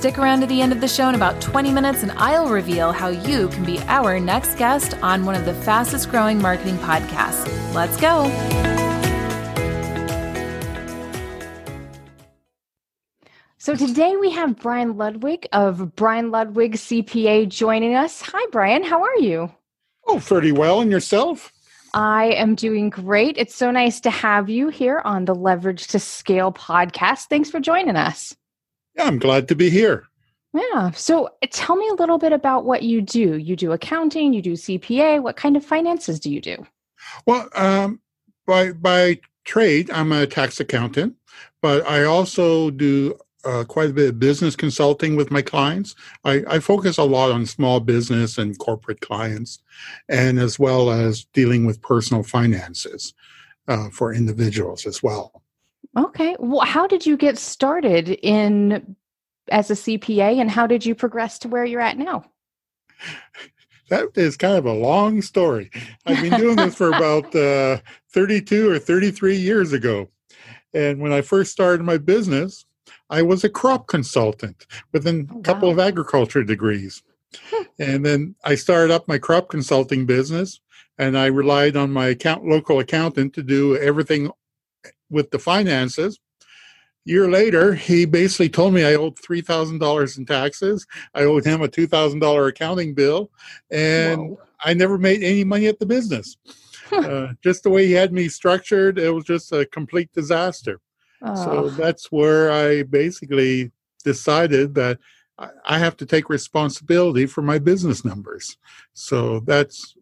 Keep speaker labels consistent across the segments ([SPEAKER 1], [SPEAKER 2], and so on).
[SPEAKER 1] Stick around to the end of the show in about 20 minutes, and I'll reveal how you can be our next guest on one of the fastest growing marketing podcasts. Let's go.
[SPEAKER 2] So today we have Brian Ludwig of Brian Ludwig CPA joining us. Hi, Brian. How are you?
[SPEAKER 3] Oh, pretty well. And yourself?
[SPEAKER 2] I am doing great. It's so nice to have you here on the Leverage to Scale podcast. Thanks for joining us.
[SPEAKER 3] Yeah, I'm glad to be here.
[SPEAKER 2] Yeah. So uh, tell me a little bit about what you do. You do accounting, you do CPA. What kind of finances do you do?
[SPEAKER 3] Well, um, by by trade, I'm a tax accountant, but I also do uh, quite a bit of business consulting with my clients. I, I, focus a lot on small business and corporate clients, and as well as dealing with personal finances uh, for individuals as well.
[SPEAKER 2] Okay. Well, how did you get started in as a CPA and how did you progress to where you're at now?
[SPEAKER 3] That is kind of a long story. I've been doing this for about uh, 32 or 33 years ago. And when I first started my business, I was a crop consultant with a oh, couple wow. of agriculture degrees. Hmm. and then I started up my crop consulting business and I relied on my account, local accountant to do everything with the finances. Year later, he basically told me I owed three thousand dollars in taxes. I owed him a two thousand dollar accounting bill, and Whoa. I never made any money at the business. uh, just the way he had me structured, it was just a complete disaster. Oh. So that's where I basically decided that I have to take responsibility for my business numbers. So that's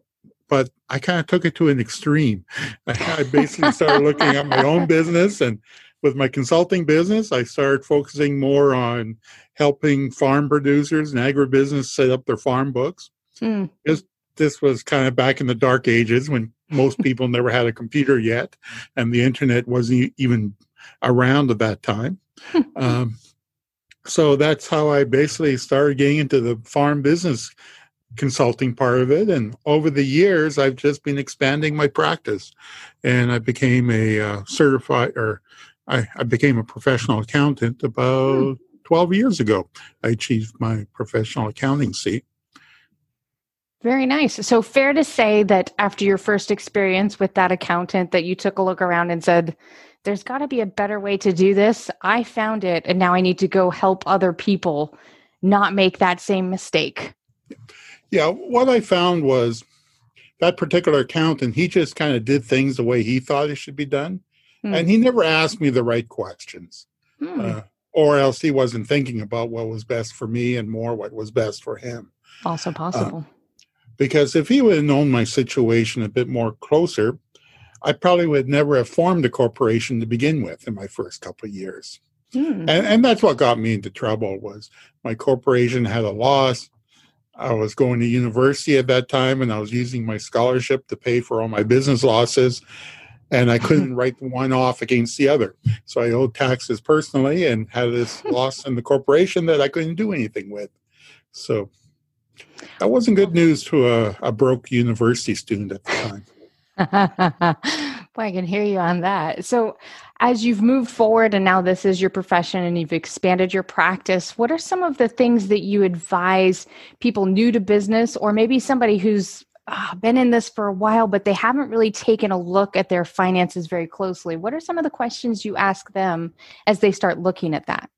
[SPEAKER 3] but I kind of took it to an extreme. I basically started looking at my own business and with my consulting business, I started focusing more on helping farm producers and agribusiness set up their farm books. Mm. This, this was kind of back in the dark ages when most people never had a computer yet and the internet wasn't even around at that time. um, so that's how I basically started getting into the farm business consulting part of it. And over the years, I've just been expanding my practice. And I became a uh, certified, or I, I, became a professional accountant about hmm. 12 years ago. I achieved my professional accounting seat.
[SPEAKER 2] Very nice. So fair to say that after your first experience with that accountant that you took a look around and said, there's got to be a better way to do this. I found it and now I need to go help other people not make that same mistake.
[SPEAKER 3] Yeah, what I found was that particular accountant, he just kind of did things the way he thought it should be done. Hmm. And he never asked me the right questions. Hmm. Uh, or else he wasn't thinking about what was best for me and more what was best for him.
[SPEAKER 2] Also possible. Uh,
[SPEAKER 3] because if he would have known my situation a bit more closer, I probably would never have formed a corporation to begin with in my first couple of years. Hmm. And, and that's what got me into trouble was my corporation had a loss I was going to university at that time and I was using my scholarship to pay for all my business losses. And I couldn't write one off against the other. So I owed taxes personally and had this loss in the corporation that I couldn't do anything with. So that wasn't good news to a, a broke university student at the time.
[SPEAKER 2] Boy, I can hear you on that. So, as you've moved forward and now this is your profession and you've expanded your practice, what are some of the things that you advise people new to business or maybe somebody who's uh, been in this for a while but they haven't really taken a look at their finances very closely? What are some of the questions you ask them as they start looking at that?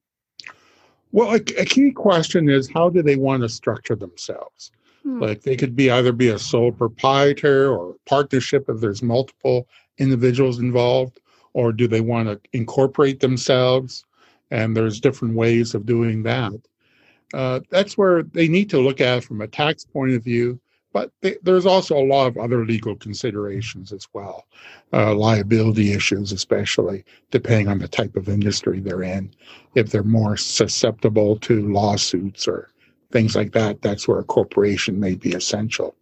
[SPEAKER 3] Well, a, a key question is how do they want to structure themselves? Hmm. Like they could be either be a sole proprietor or partnership if there's multiple individuals involved, or do they want to incorporate themselves? And there's different ways of doing that. Uh, that's where they need to look at from a tax point of view. But they, there's also a lot of other legal considerations as well, uh, liability issues, especially depending on the type of industry they're in. If they're more susceptible to lawsuits or things like that, that's where a corporation may be essential.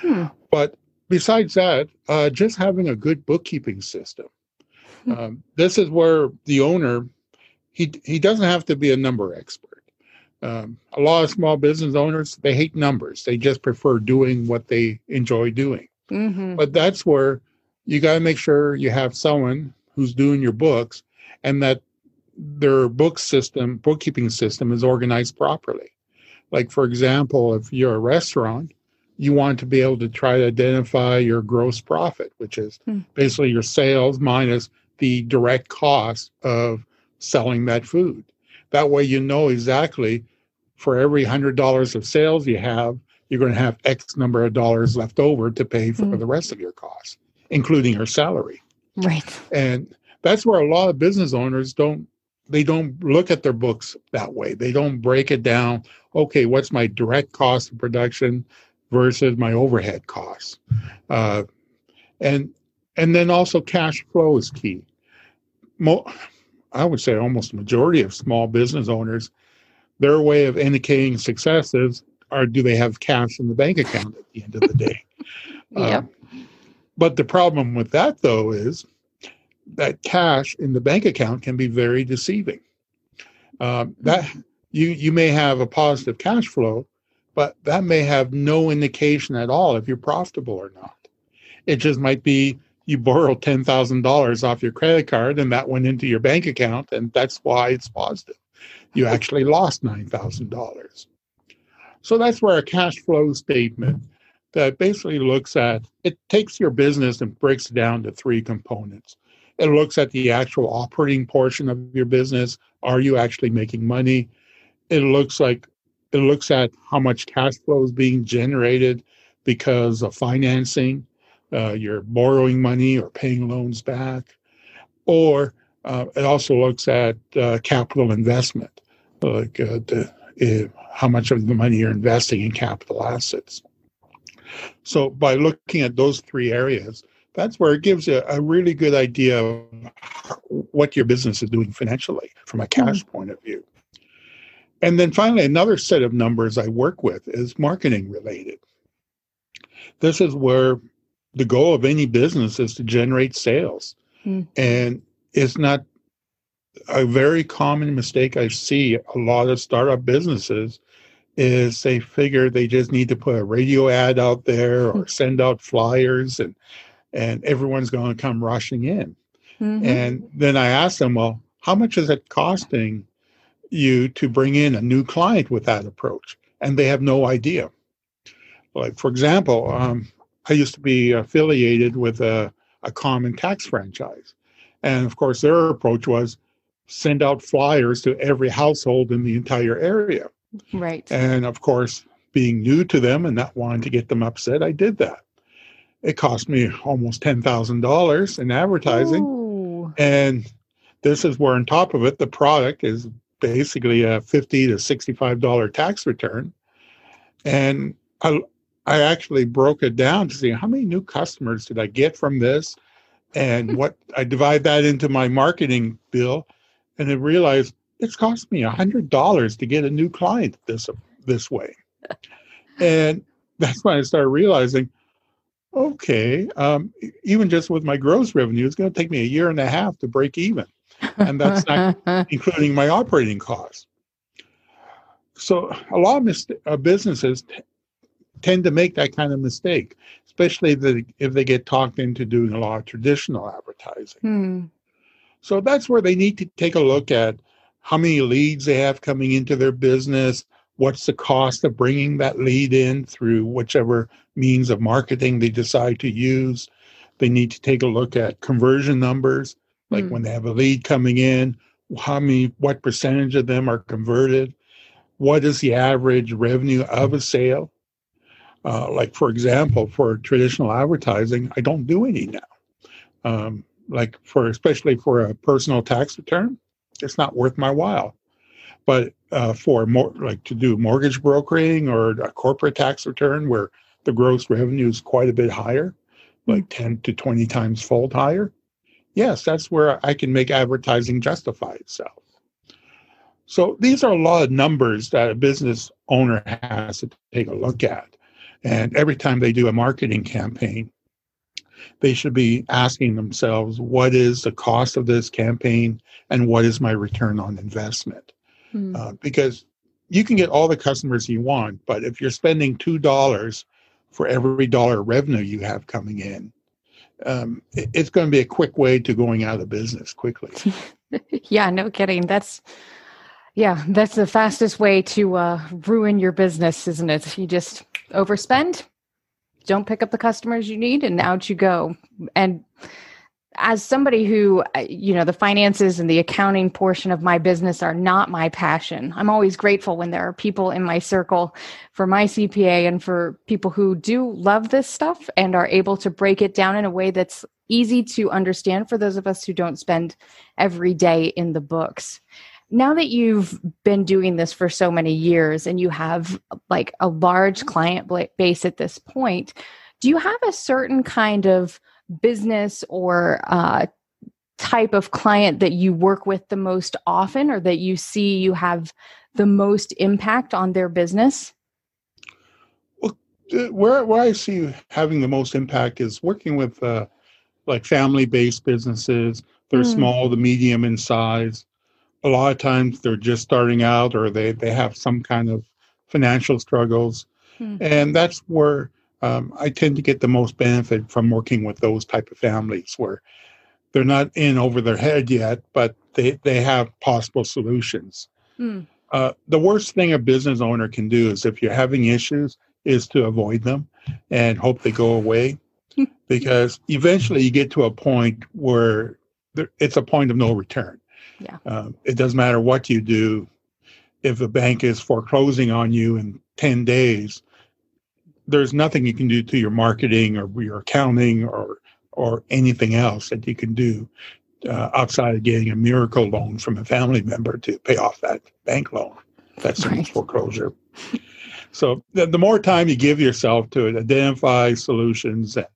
[SPEAKER 3] Hmm. But besides that, uh, just having a good bookkeeping system. Hmm. Um, this is where the owner he he doesn't have to be a number expert. Um, a lot of small business owners they hate numbers. They just prefer doing what they enjoy doing. Mm-hmm. But that's where you got to make sure you have someone who's doing your books and that their book system, bookkeeping system is organized properly. Like, for example, if you're a restaurant, you want to be able to try to identify your gross profit, which is mm. basically your sales minus the direct cost of selling that food. That way, you know exactly for every $100 of sales you have, you're going to have X number of dollars left over to pay for mm. the rest of your costs, including your salary.
[SPEAKER 2] Right.
[SPEAKER 3] And that's where a lot of business owners don't they don't look at their books that way. They don't break it down. Okay, what's my direct cost of production versus my overhead costs, uh, and and then also cash flow is key. Mo- I would say almost the majority of small business owners, their way of indicating success is, are do they have cash in the bank account at the end of the day?
[SPEAKER 2] yep.
[SPEAKER 3] Um, but the problem with that though is that cash in the bank account can be very deceiving. Um, that you you may have a positive cash flow, but that may have no indication at all if you're profitable or not. It just might be you borrowed ten thousand dollars off your credit card and that went into your bank account, and that's why it's positive. You actually lost nine thousand dollars. So that's where a cash flow statement that basically looks at it takes your business and breaks it down to three components. It looks at the actual operating portion of your business. Are you actually making money? It looks like it looks at how much cash flow is being generated because of financing. Uh, you're borrowing money or paying loans back, or uh, it also looks at uh, capital investment, like uh, the, how much of the money you're investing in capital assets. So, by looking at those three areas, that's where it gives you a really good idea of what your business is doing financially from a cash mm-hmm. point of view. And then finally, another set of numbers I work with is marketing related. This is where the goal of any business is to generate sales. Mm-hmm. And it's not a very common mistake I see a lot of startup businesses is they figure they just need to put a radio ad out there or hmm. send out flyers and and everyone's going to come rushing in. Mm-hmm. And then I ask them, well, how much is it costing you to bring in a new client with that approach? And they have no idea. Like, for example, um, I used to be affiliated with a, a common tax franchise. And of course, their approach was send out flyers to every household in the entire area.
[SPEAKER 2] Right.
[SPEAKER 3] And of course, being new to them and not wanting to get them upset, I did that it cost me almost ten thousand dollars in advertising, Ooh. and this is where on top of it, the product is basically a fifty to sixty-five dollar tax return, and I I actually broke it down to see how many new customers did I get from this, and what I divide that into my marketing bill, and I realized it's cost me a hundred dollars to get a new client this this way, and that's when I started realizing okay, um, even just with my gross revenue, it's going to take me a year and a half to break even. And that's not including my operating costs. So a lot of mis- uh, businesses t- tend to make that kind of mistake, especially if they, if they get talked into doing a lot of traditional advertising. Hmm. So that's where they need to take a look at how many leads they have coming into their business, what's the cost of bringing that lead in through whichever means of marketing they decide to use. They need to take a look at conversion numbers, like mm. when they have a lead coming in, how many, what percentage of them are converted? What is the average revenue of a sale? Uh, like, for example, for traditional advertising, I don't do any now. Um, like, for especially for a personal tax return, it's not worth my while. But uh, for more like to do mortgage brokering or a corporate tax return where the gross revenue is quite a bit higher, like 10 to 20 times fold higher, yes, that's where I can make advertising justify itself. So these are a lot of numbers that a business owner has to take a look at. And every time they do a marketing campaign, they should be asking themselves, what is the cost of this campaign and what is my return on investment? Mm. Uh, because you can get all the customers you want, but if you're spending $2 for every dollar revenue you have coming in, um, it, it's going to be a quick way to going out of business quickly.
[SPEAKER 2] yeah, no kidding. That's yeah, that's the fastest way to uh, ruin your business, isn't it? You just overspend, don't pick up the customers you need, and out you go. And as somebody who, uh, you know, the finances and the accounting portion of my business are not my passion. I'm always grateful when there are people in my circle for my CPA and for people who do love this stuff and are able to break it down in a way that's easy to understand for those of us who don't spend every day in the books now that you've been doing this for so many years and you have like a large client base at this point do you have a certain kind of business or uh, type of client that you work with the most often or that you see you have the most impact on their business?
[SPEAKER 3] Well where, where i see having the most impact is working with uh, like family based businesses. They're mm. small the medium in size a lot of times they're just starting out or they, they have some kind of financial struggles. Hmm. And that's where um, I tend to get the most benefit from working with those type of families where they're not in over their head yet, but they, they have possible solutions. Hmm. Uh, the worst thing a business owner can do is if you're having issues is to avoid them and hope they go away because eventually you get to a point where there, it's a point of no return
[SPEAKER 2] yeah.
[SPEAKER 3] Um, it doesn't matter what you do. If a bank is foreclosing on you in 10 days, there's nothing you can do to your marketing or your accounting or or anything else that you can do uh, outside of getting a miracle loan from a family member to pay off that bank loan that's right. foreclosure. So the, the, more time you give yourself to it, identify solutions and,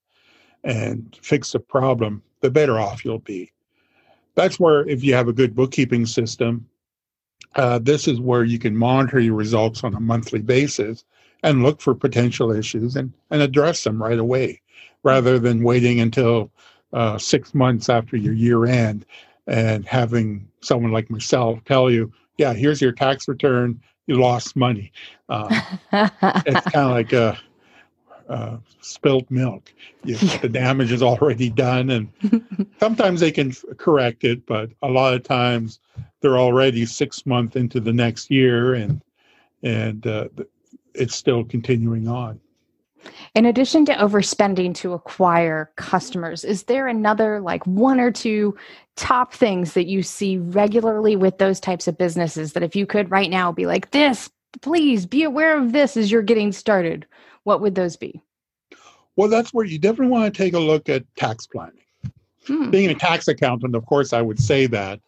[SPEAKER 3] and fix the problem, the better off you'll be that's where if you have a good bookkeeping system uh, this is where you can monitor your results on a monthly basis and look for potential issues and, and address them right away rather than waiting until uh, six months after your year end and having someone like myself tell you yeah here's your tax return. You lost money. Uh, it's kind of like a uh, spilt milk. You, the damage is already done, and sometimes they can correct it, but a lot of times they're already six months into the next year, and and uh, it's still continuing on.
[SPEAKER 2] In addition to overspending to acquire customers, is there another like one or two top things that you see regularly with those types of businesses that if you could right now be like this, please be aware of this as you're getting started? What would those be?
[SPEAKER 3] Well, that's where you definitely want to take a look at tax planning. Hmm. Being a tax accountant, of course, I would say that.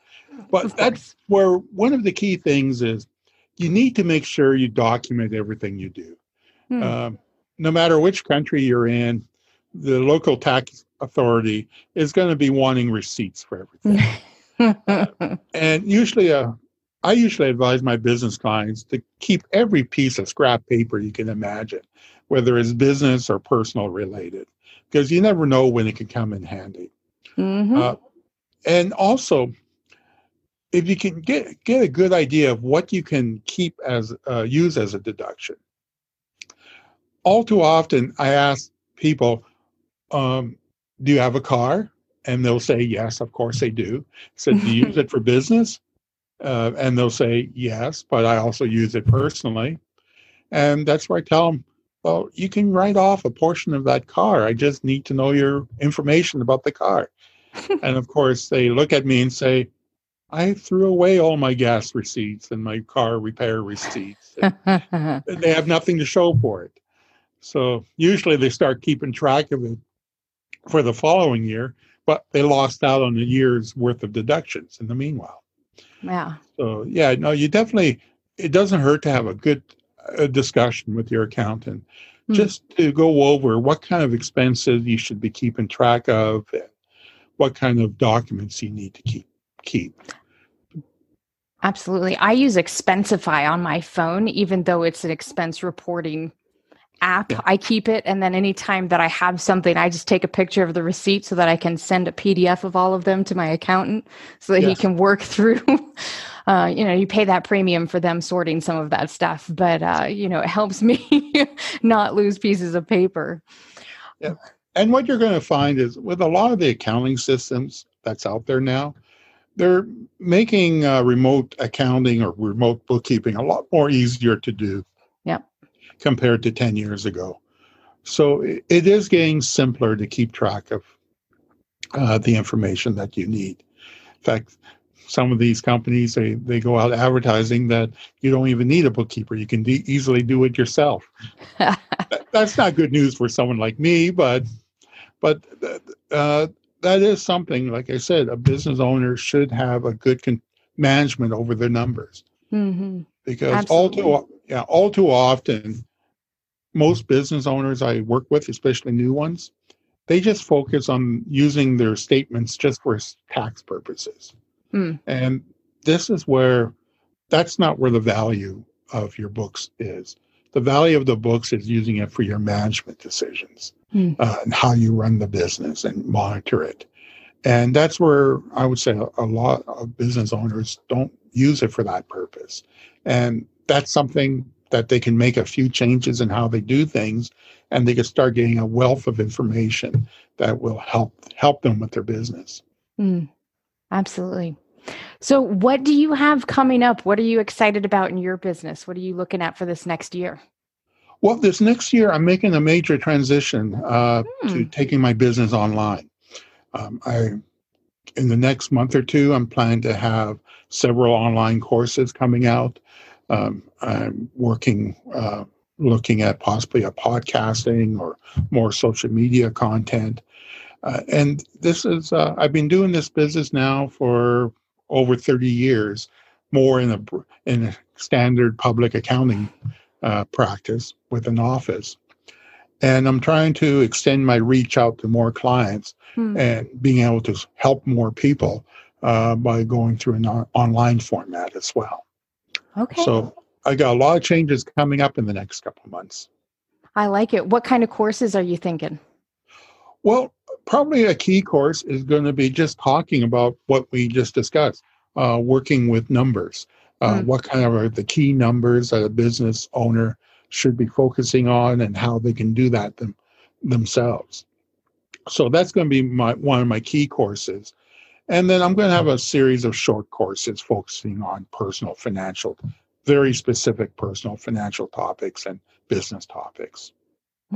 [SPEAKER 3] But that's where one of the key things is you need to make sure you document everything you do. Hmm. Um, no matter which country you're in, the local tax authority is going to be wanting receipts for everything. uh, and usually, uh, I usually advise my business clients to keep every piece of scrap paper you can imagine, whether it's business or personal related, because you never know when it can come in handy. Mm-hmm. Uh, and also, if you can get get a good idea of what you can keep as uh, use as a deduction. All too often, I ask people, um, "Do you have a car?" And they'll say, "Yes, of course they do." So, do you use it for business? Uh, and they'll say, yes, but I also use it personally. And that's where I tell them, well, you can write off a portion of that car. I just need to know your information about the car. and of course, they look at me and say, I threw away all my gas receipts and my car repair receipts. they have nothing to show for it. So usually they start keeping track of it for the following year, but they lost out on a year's worth of deductions in the meanwhile.
[SPEAKER 2] Yeah.
[SPEAKER 3] So yeah, no, you definitely. It doesn't hurt to have a good uh, discussion with your accountant, mm. just to go over what kind of expenses you should be keeping track of, and what kind of documents you need to keep keep.
[SPEAKER 2] Absolutely. I use Expensify on my phone, even though it's an expense reporting app. Yeah. I keep it. And then anytime that I have something, I just take a picture of the receipt so that I can send a PDF of all of them to my accountant so that yes. he can work through. Uh, you know, you pay that premium for them sorting some of that stuff, but uh, you know, it helps me not lose pieces of paper.
[SPEAKER 3] Yeah. And what you're going to find is with a lot of the accounting systems that's out there now, they're making uh, remote accounting or remote bookkeeping a lot more easier to do compared to 10 years ago. So it is getting simpler to keep track of uh, the information that you need. In fact, some of these companies they, they go out advertising that you don't even need a bookkeeper you can de- easily do it yourself that, that's not good news for someone like me but but uh, that is something like i said a business owner should have a good con- management over their numbers mm-hmm. because Absolutely. all too yeah all too often most business owners I work with, especially new ones, they just focus on using their statements just for tax purposes. Mm. And this is where that's not where the value of your books is. The value of the books is using it for your management decisions mm. uh, and how you run the business and monitor it. And that's where I would say a, a lot of business owners don't use it for that purpose. And that's something that they can make a few changes in how they do things and they can start getting a wealth of information that will help help them with their business. Mm,
[SPEAKER 2] absolutely. So what do you have coming up? What are you excited about in your business? What are you looking at for this next year?
[SPEAKER 3] Well this next year i'm making a major transition uh, mm. to taking my business online. Um, i in the next month or two i'm planning to have several online courses coming out um, I'm working, uh, looking at possibly a podcasting or more social media content. Uh, and this is, uh, I've been doing this business now for over 30 years, more in a, in a standard public accounting uh, practice with an office. And I'm trying to extend my reach out to more clients hmm. and being able to help more people uh, by going through an online format as well.
[SPEAKER 2] Okay.
[SPEAKER 3] So I got a lot of changes coming up in the next couple of months.
[SPEAKER 2] I like it. What kind of courses are you thinking?
[SPEAKER 3] Well, probably a key course is going to be just talking about what we just discussed, uh, working with numbers. Uh, mm. What kind of are the key numbers that a business owner should be focusing on, and how they can do that them, themselves. So that's going to be my one of my key courses. And then I'm going to have a series of short courses focusing on personal financial, very specific personal financial topics and business topics.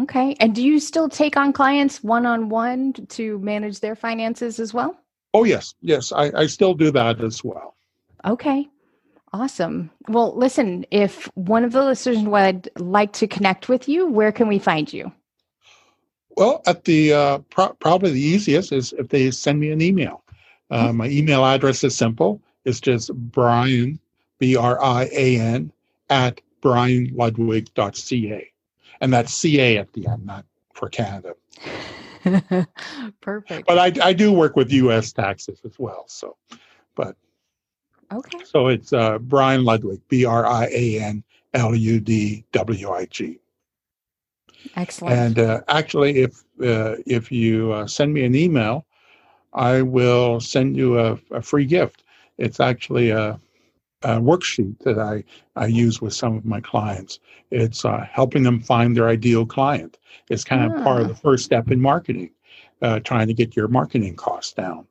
[SPEAKER 2] Okay. And do you still take on clients one on one to manage their finances as well?
[SPEAKER 3] Oh, yes. Yes. I, I still do that as well.
[SPEAKER 2] Okay. Awesome. Well, listen, if one of the listeners would like to connect with you, where can we find you?
[SPEAKER 3] Well, at the uh, pro- probably the easiest is if they send me an email. Uh, my email address is simple. It's just Brian, B R I A N, at brianludwig.ca. And that's CA at the end, not for Canada.
[SPEAKER 2] Perfect.
[SPEAKER 3] But I, I do work with U.S. taxes as well. So, but
[SPEAKER 2] okay.
[SPEAKER 3] So it's uh, Brian Ludwig, B R I A N L U D W I G.
[SPEAKER 2] Excellent.
[SPEAKER 3] And uh, actually, if uh, if you uh, send me an email, I will send you a, a free gift. It's actually a, a, worksheet that I, I use with some of my clients. It's uh, helping them find their ideal client. It's kind of part of the ah. first step in marketing, uh, trying to get your marketing costs down.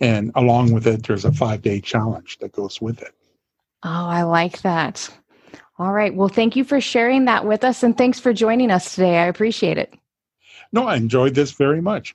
[SPEAKER 3] And along with it, there's a five day challenge that goes with it.
[SPEAKER 2] Oh, I like that. All right. Well, thank you for sharing that with us and thanks for joining us today. I appreciate it.
[SPEAKER 3] No, I enjoyed this very much.